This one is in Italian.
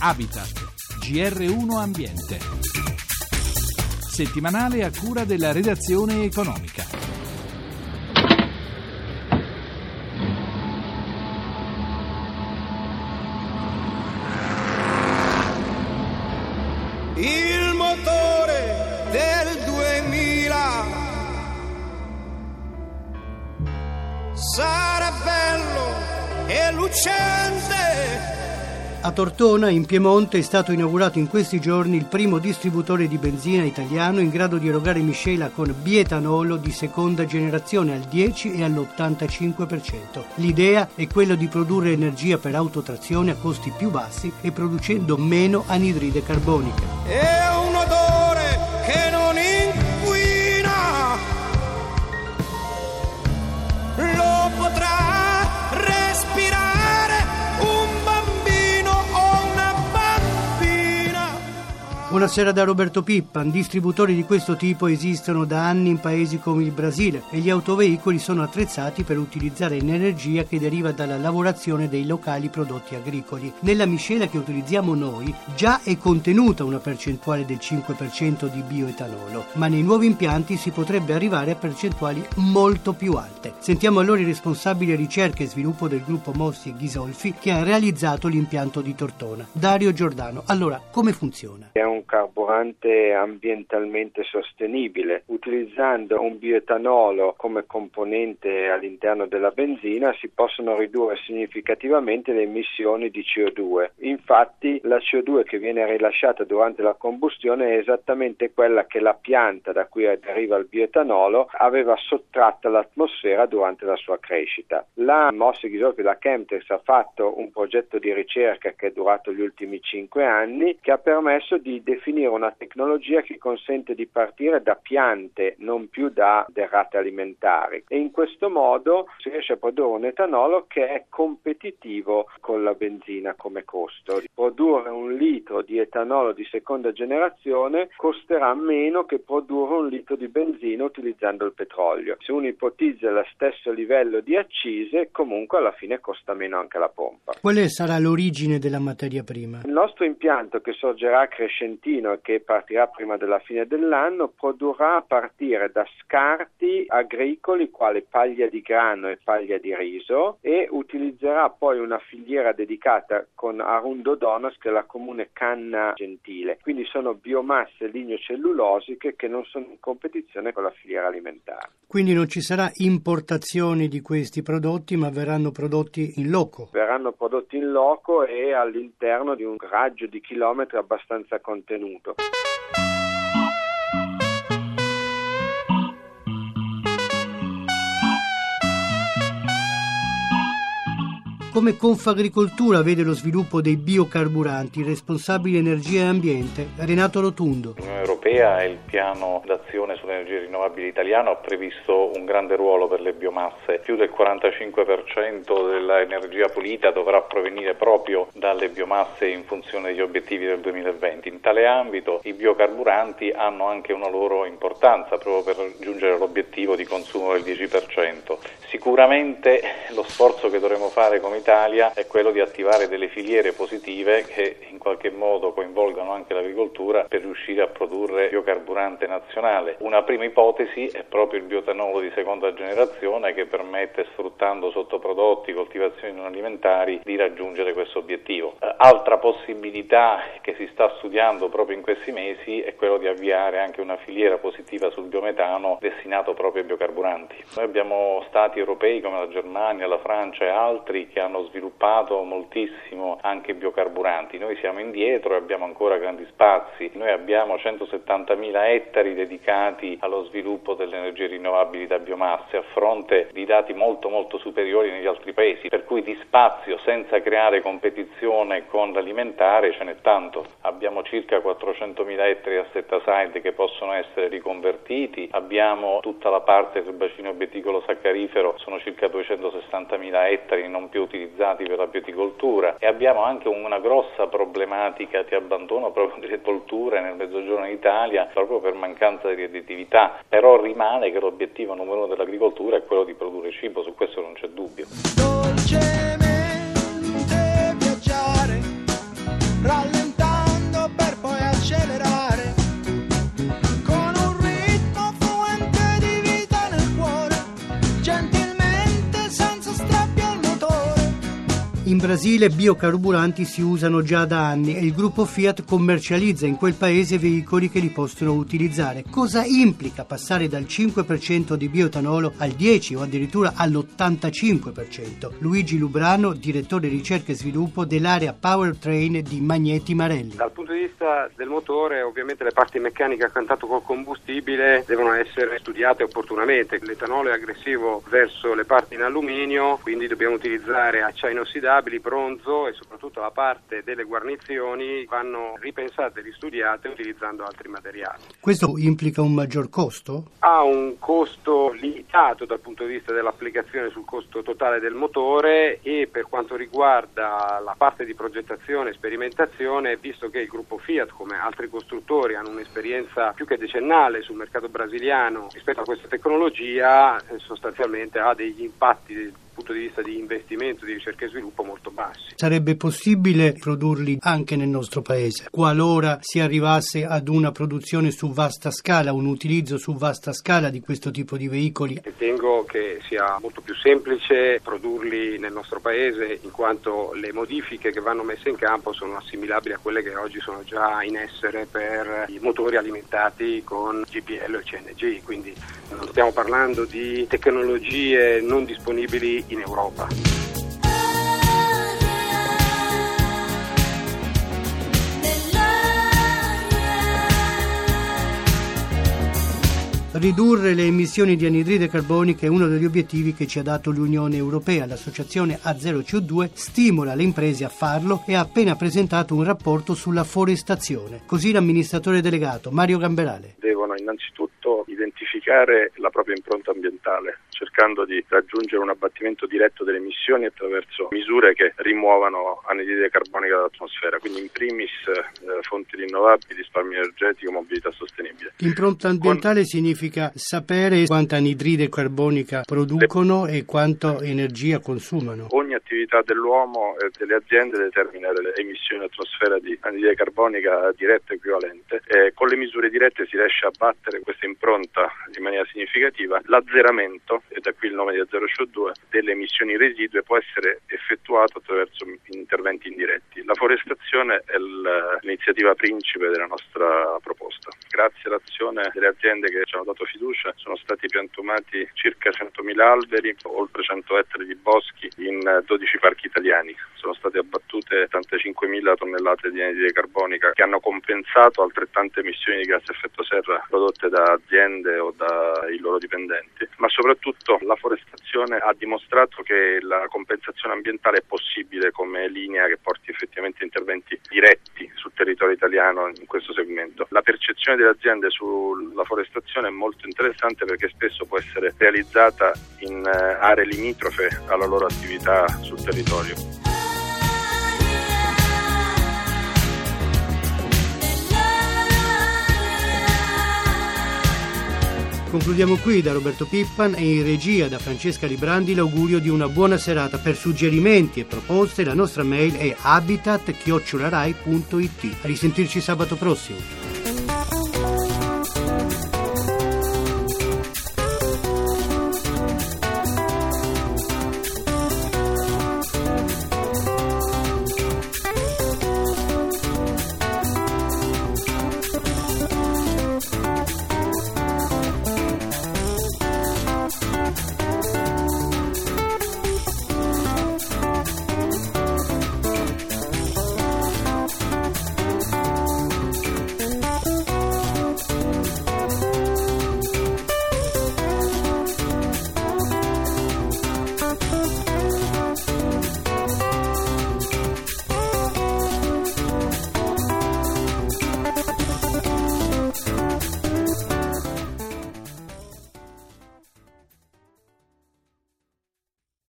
Habitat, GR1 Ambiente. Settimanale a cura della redazione economica. Il motore del 2000 sarà bello e lucente. A Tortona, in Piemonte, è stato inaugurato in questi giorni il primo distributore di benzina italiano in grado di erogare miscela con bietanolo di seconda generazione al 10 e all'85%. L'idea è quella di produrre energia per autotrazione a costi più bassi e producendo meno anidride carbonica. Buonasera da Roberto Pippan. Distributori di questo tipo esistono da anni in paesi come il Brasile e gli autoveicoli sono attrezzati per utilizzare l'energia che deriva dalla lavorazione dei locali prodotti agricoli. Nella miscela che utilizziamo noi già è contenuta una percentuale del 5% di bioetanolo, ma nei nuovi impianti si potrebbe arrivare a percentuali molto più alte. Sentiamo allora il responsabile ricerca e sviluppo del gruppo Mossi e Ghisolfi che ha realizzato l'impianto di Tortona, Dario Giordano. Allora, come funziona? Un carburante ambientalmente sostenibile. Utilizzando un bioetanolo come componente all'interno della benzina si possono ridurre significativamente le emissioni di CO2. Infatti la CO2 che viene rilasciata durante la combustione è esattamente quella che la pianta da cui deriva il bioetanolo aveva sottratto all'atmosfera durante la sua crescita. La Mosse Ghisolfi, la Chemtex, ha fatto un progetto di ricerca che è durato gli ultimi cinque anni che ha permesso di definire una tecnologia che consente di partire da piante, non più da derrate alimentari e in questo modo si riesce a produrre un etanolo che è competitivo con la benzina come costo. Produrre un litro di etanolo di seconda generazione costerà meno che produrre un litro di benzina utilizzando il petrolio. Se uno ipotizza lo stesso livello di accise, comunque alla fine costa meno anche la pompa. Quale sarà l'origine della materia prima? Il nostro impianto che sorgerà a Crescentino e che partirà prima della fine dell'anno produrrà a partire da scarti agricoli quali paglia di grano e paglia di riso e utilizzerà poi una filiera dedicata con Arundo Donas che è la comune canna gentile. Quindi sono biomasse lignocellulosiche che non sono in competizione con la filiera alimentare. Quindi non ci sarà importazione di questi prodotti, ma verranno prodotti in loco. Verranno prodotti in loco e all'interno di un raggio di chilometri abbastanza contenuto. Come Confagricoltura vede lo sviluppo dei biocarburanti, responsabile energia e ambiente, Renato Rotundo. L'Unione Europea e il piano d'azione sulle energie rinnovabili italiano ha previsto un grande ruolo per le biomasse. Più del 45% dell'energia pulita dovrà provenire proprio dalle biomasse in funzione degli obiettivi del 2020. In tale ambito i biocarburanti hanno anche una loro importanza proprio per raggiungere l'obiettivo di consumo del 10%. Sicuramente lo sforzo che dovremo fare come Italia è quello di attivare delle filiere positive che in qualche modo coinvolgano anche l'agricoltura per riuscire a produrre biocarburante nazionale. Una prima ipotesi è proprio il bioetanolo di seconda generazione che permette, sfruttando sottoprodotti, coltivazioni non alimentari, di raggiungere questo obiettivo. Altra possibilità che si sta studiando proprio in questi mesi è quello di avviare anche una filiera positiva sul biometano destinato proprio ai biocarburanti. Noi abbiamo stati europei come la Germania, la Francia e altri che hanno sviluppato moltissimo anche biocarburanti. Noi siamo indietro e abbiamo ancora grandi spazi. Noi abbiamo 170.000 ettari dedicati allo sviluppo delle energie rinnovabili da biomasse a fronte di dati molto molto superiori negli altri paesi, per cui di spazio senza creare competizione con l'alimentare ce n'è tanto. Abbiamo circa 400.000 ettari a set aside che possono essere riconvertiti, abbiamo tutta la parte del bacino bieticolo saccarifero, sono circa 260.000 ettari non più utilizzati per la bioticoltura e abbiamo anche una grossa problematica di abbandono proprio delle colture nel mezzogiorno d'Italia proprio per mancanza di redditività, però rimane che l'obiettivo numero uno dell'agricoltura è quello di produrre cibo, su questo non c'è dubbio. In Brasile biocarburanti si usano già da anni e il gruppo Fiat commercializza in quel paese veicoli che li possono utilizzare. Cosa implica passare dal 5% di bioetanolo al 10 o addirittura all'85%? Luigi Lubrano, direttore ricerca e sviluppo dell'area Powertrain di Magneti Marelli. Dal punto di vista del motore, ovviamente le parti meccaniche a contatto col combustibile devono essere studiate opportunamente. L'etanolo è aggressivo verso le parti in alluminio, quindi dobbiamo utilizzare acciai inossidabili, bronzo e soprattutto la parte delle guarnizioni vanno ripensate e ristudiate utilizzando altri materiali. Questo implica un maggior costo? Ha un costo limitato dal punto di vista dell'applicazione sul costo totale del motore e per quanto riguarda la parte di progettazione e sperimentazione, visto che il gruppo Fiat come altri costruttori hanno un'esperienza più che decennale sul mercato brasiliano rispetto a questa tecnologia, eh, sostanzialmente ha degli impatti punto di vista di investimento, di ricerca e sviluppo molto bassi. Sarebbe possibile produrli anche nel nostro paese, qualora si arrivasse ad una produzione su vasta scala, un utilizzo su vasta scala di questo tipo di veicoli? Ritengo che sia molto più semplice produrli nel nostro paese in quanto le modifiche che vanno messe in campo sono assimilabili a quelle che oggi sono già in essere per i motori alimentati con GPL o CNG, quindi non stiamo parlando di tecnologie non disponibili in Europa. Ridurre le emissioni di anidride carbonica è uno degli obiettivi che ci ha dato l'Unione Europea. L'associazione A0CO2 stimola le imprese a farlo e ha appena presentato un rapporto sulla forestazione. Così l'amministratore delegato Mario Gamberale. Devono innanzitutto identificare la propria impronta ambientale, cercando di raggiungere un abbattimento diretto delle emissioni attraverso misure che rimuovano anidride carbonica dall'atmosfera, quindi in primis eh, fonti rinnovabili, risparmio energetico, mobilità sostenibile. Impronta ambientale Con... significa sapere quanta anidride carbonica producono Le... e quanto energia consumano. Ogni attività dell'uomo e delle aziende determina le emissioni atmosfera di anidride carbonica diretta equivalente e con le misure dirette si riesce a battere questa impronta in maniera significativa. L'azzeramento e da qui il nome di Azero CO2, delle emissioni residue può essere effettuato attraverso interventi indiretti. La forestazione è l'iniziativa principe della nostra proposta. Grazie all'azione delle aziende che ci hanno dato fiducia sono stati piantumati circa 100.000 alberi, oltre 100 ettari di boschi in 12 parchi italiani. Sono state abbattute 85.000 tonnellate di anidride carbonica che hanno compensato altrettante emissioni di gas a effetto serra prodotte da aziende o dai loro dipendenti, ma soprattutto la forestazione ha dimostrato che la compensazione ambientale è possibile come linea che porti effettivamente interventi diretti territorio italiano in questo segmento. La percezione delle aziende sulla forestazione è molto interessante perché spesso può essere realizzata in eh, aree limitrofe alla loro attività sul territorio. Concludiamo qui da Roberto Pippan e in regia da Francesca Librandi l'augurio di una buona serata. Per suggerimenti e proposte la nostra mail è habitat.rai.it. A risentirci sabato prossimo.